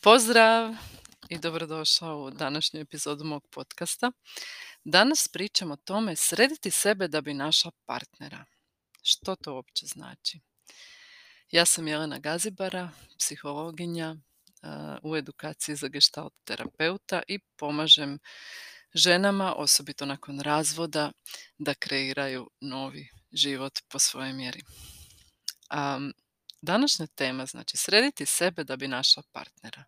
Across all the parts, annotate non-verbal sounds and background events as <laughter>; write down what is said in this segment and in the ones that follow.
Pozdrav i dobrodošao u današnju epizodu mog podcasta. Danas pričam o tome srediti sebe da bi našla partnera. Što to uopće znači? Ja sam Jelena Gazibara, psihologinja u edukaciji za gestalt terapeuta i pomažem ženama, osobito nakon razvoda, da kreiraju novi život po svojoj mjeri. Današnja tema znači srediti sebe da bi našla partnera.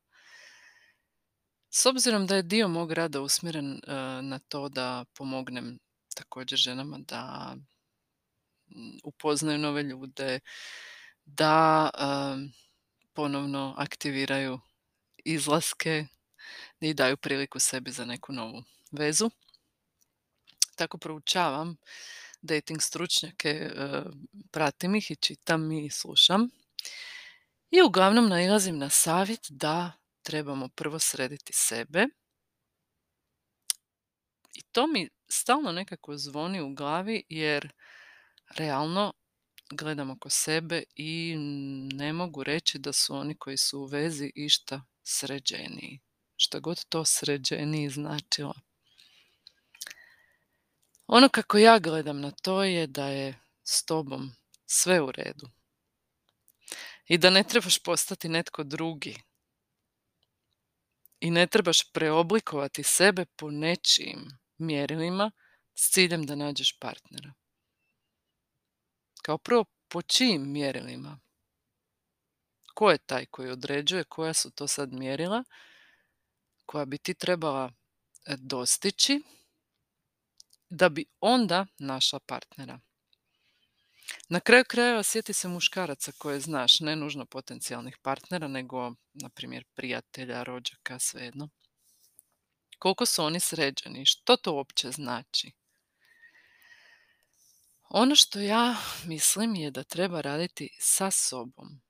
S obzirom da je dio mog rada usmjeren e, na to da pomognem također ženama da upoznaju nove ljude, da ponovno aktiviraju izlaske i daju priliku sebi za neku novu vezu. Tako proučavam dating stručnjake, e, pratim ih i čitam i slušam. I uglavnom nailazim na savjet da trebamo prvo srediti sebe. I to mi stalno nekako zvoni u glavi jer realno gledam oko sebe i ne mogu reći da su oni koji su u vezi išta sređeniji. Šta god to sređeniji značilo. Ono kako ja gledam na to je da je s tobom sve u redu. I da ne trebaš postati netko drugi. I ne trebaš preoblikovati sebe po nečijim mjerilima s ciljem da nađeš partnera. Kao prvo, po čijim mjerilima? Ko je taj koji određuje, koja su to sad mjerila koja bi ti trebala e, dostići da bi onda našla partnera. Na kraju krajeva sjeti se muškaraca koje znaš, ne nužno potencijalnih partnera, nego, na primjer, prijatelja, rođaka, svejedno. Koliko su oni sređeni? Što to uopće znači? Ono što ja mislim je da treba raditi sa sobom.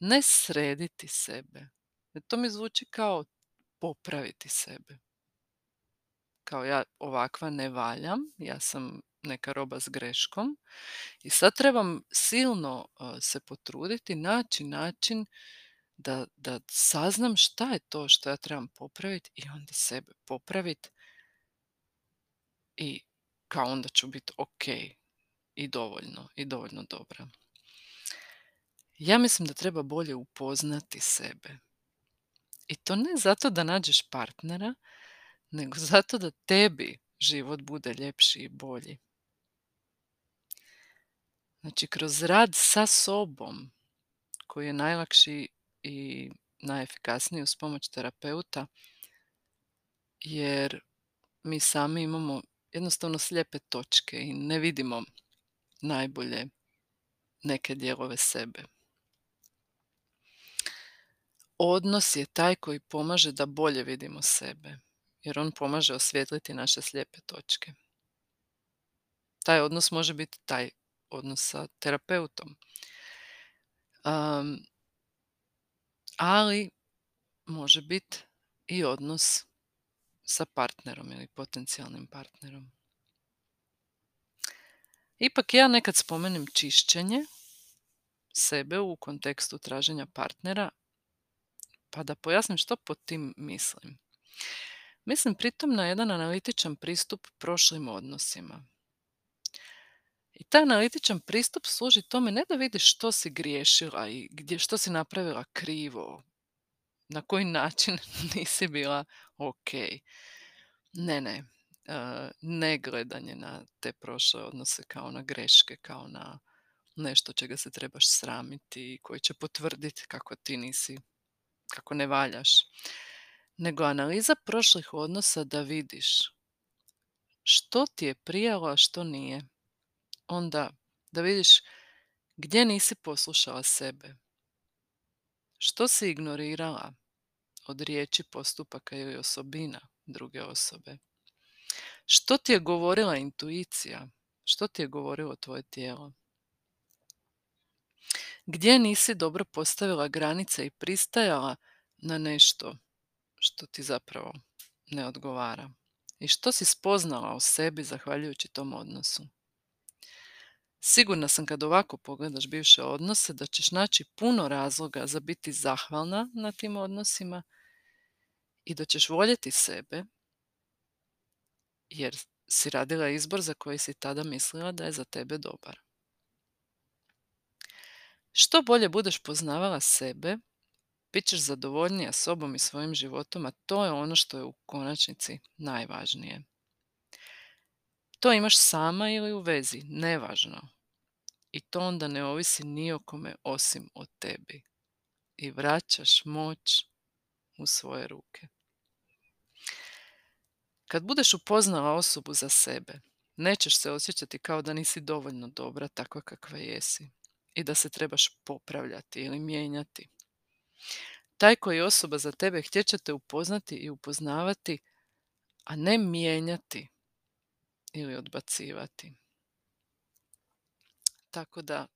Ne srediti sebe. To mi zvuči kao popraviti sebe kao ja ovakva ne valjam, ja sam neka roba s greškom i sad trebam silno se potruditi, naći način da, da saznam šta je to što ja trebam popraviti i onda sebe popraviti i kao onda ću biti ok i dovoljno i dovoljno dobra. Ja mislim da treba bolje upoznati sebe. I to ne zato da nađeš partnera, nego zato da tebi život bude ljepši i bolji. Znači, kroz rad sa sobom, koji je najlakši i najefikasniji uz pomoć terapeuta, jer mi sami imamo jednostavno slijepe točke i ne vidimo najbolje neke dijelove sebe. Odnos je taj koji pomaže da bolje vidimo sebe jer on pomaže osvijetliti naše slijepe točke. Taj odnos može biti taj odnos sa terapeutom. ali može biti i odnos sa partnerom ili potencijalnim partnerom. Ipak ja nekad spomenem čišćenje sebe u kontekstu traženja partnera, pa da pojasnim što pod tim mislim. Mislim pritom na jedan analitičan pristup prošlim odnosima. I taj analitičan pristup služi tome ne da vidiš što si griješila i gdje, što si napravila krivo, na koji način <laughs> nisi bila ok. Ne, ne. E, ne gledanje na te prošle odnose kao na greške, kao na nešto čega se trebaš sramiti i koji će potvrditi kako ti nisi, kako ne valjaš nego analiza prošlih odnosa da vidiš što ti je prijalo, a što nije. Onda da vidiš gdje nisi poslušala sebe. Što si ignorirala od riječi, postupaka ili osobina druge osobe. Što ti je govorila intuicija? Što ti je govorilo tvoje tijelo? Gdje nisi dobro postavila granice i pristajala na nešto što ti zapravo ne odgovara i što si spoznala o sebi zahvaljujući tom odnosu. Sigurna sam kad ovako pogledaš bivše odnose da ćeš naći puno razloga za biti zahvalna na tim odnosima i da ćeš voljeti sebe jer si radila izbor za koji si tada mislila da je za tebe dobar. Što bolje budeš poznavala sebe, bit ćeš zadovoljnija sobom i svojim životom, a to je ono što je u konačnici najvažnije. To imaš sama ili u vezi, nevažno. I to onda ne ovisi ni o kome osim o tebi. I vraćaš moć u svoje ruke. Kad budeš upoznala osobu za sebe, nećeš se osjećati kao da nisi dovoljno dobra takva kakva jesi i da se trebaš popravljati ili mijenjati. Taj koji je osoba za tebe htjeće te upoznati i upoznavati, a ne mijenjati ili odbacivati. Tako da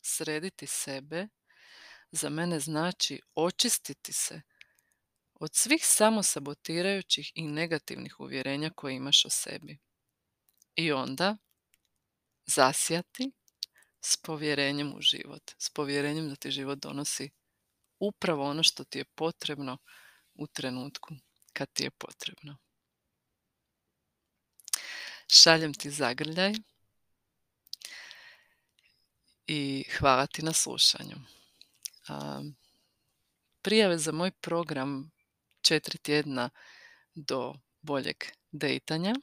srediti sebe za mene znači očistiti se od svih samosabotirajućih i negativnih uvjerenja koje imaš o sebi. I onda zasjati s povjerenjem u život, s povjerenjem da ti život donosi upravo ono što ti je potrebno u trenutku kad ti je potrebno. Šaljem ti zagrljaj i hvala ti na slušanju. Prijave za moj program četiri tjedna do boljeg dejtanja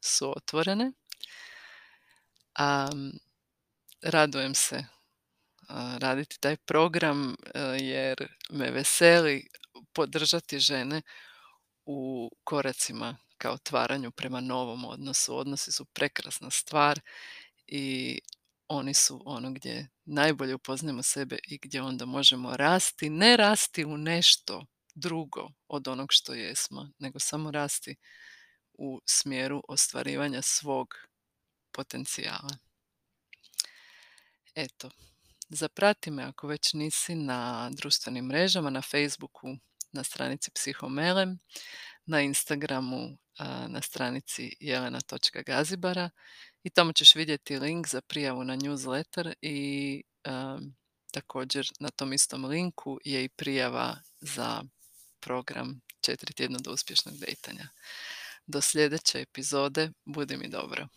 su otvorene. radujem se raditi taj program jer me veseli podržati žene u koracima ka otvaranju prema novom odnosu. Odnosi su prekrasna stvar i oni su ono gdje najbolje upoznajemo sebe i gdje onda možemo rasti, ne rasti u nešto drugo od onog što jesmo, nego samo rasti u smjeru ostvarivanja svog potencijala. Eto, zaprati me ako već nisi na društvenim mrežama, na Facebooku, na stranici Psihomelem, na Instagramu, na stranici jelena.gazibara i tamo ćeš vidjeti link za prijavu na newsletter i također na tom istom linku je i prijava za program četiri tjedna do uspješnog dejtanja. Do sljedeće epizode, budi mi dobro.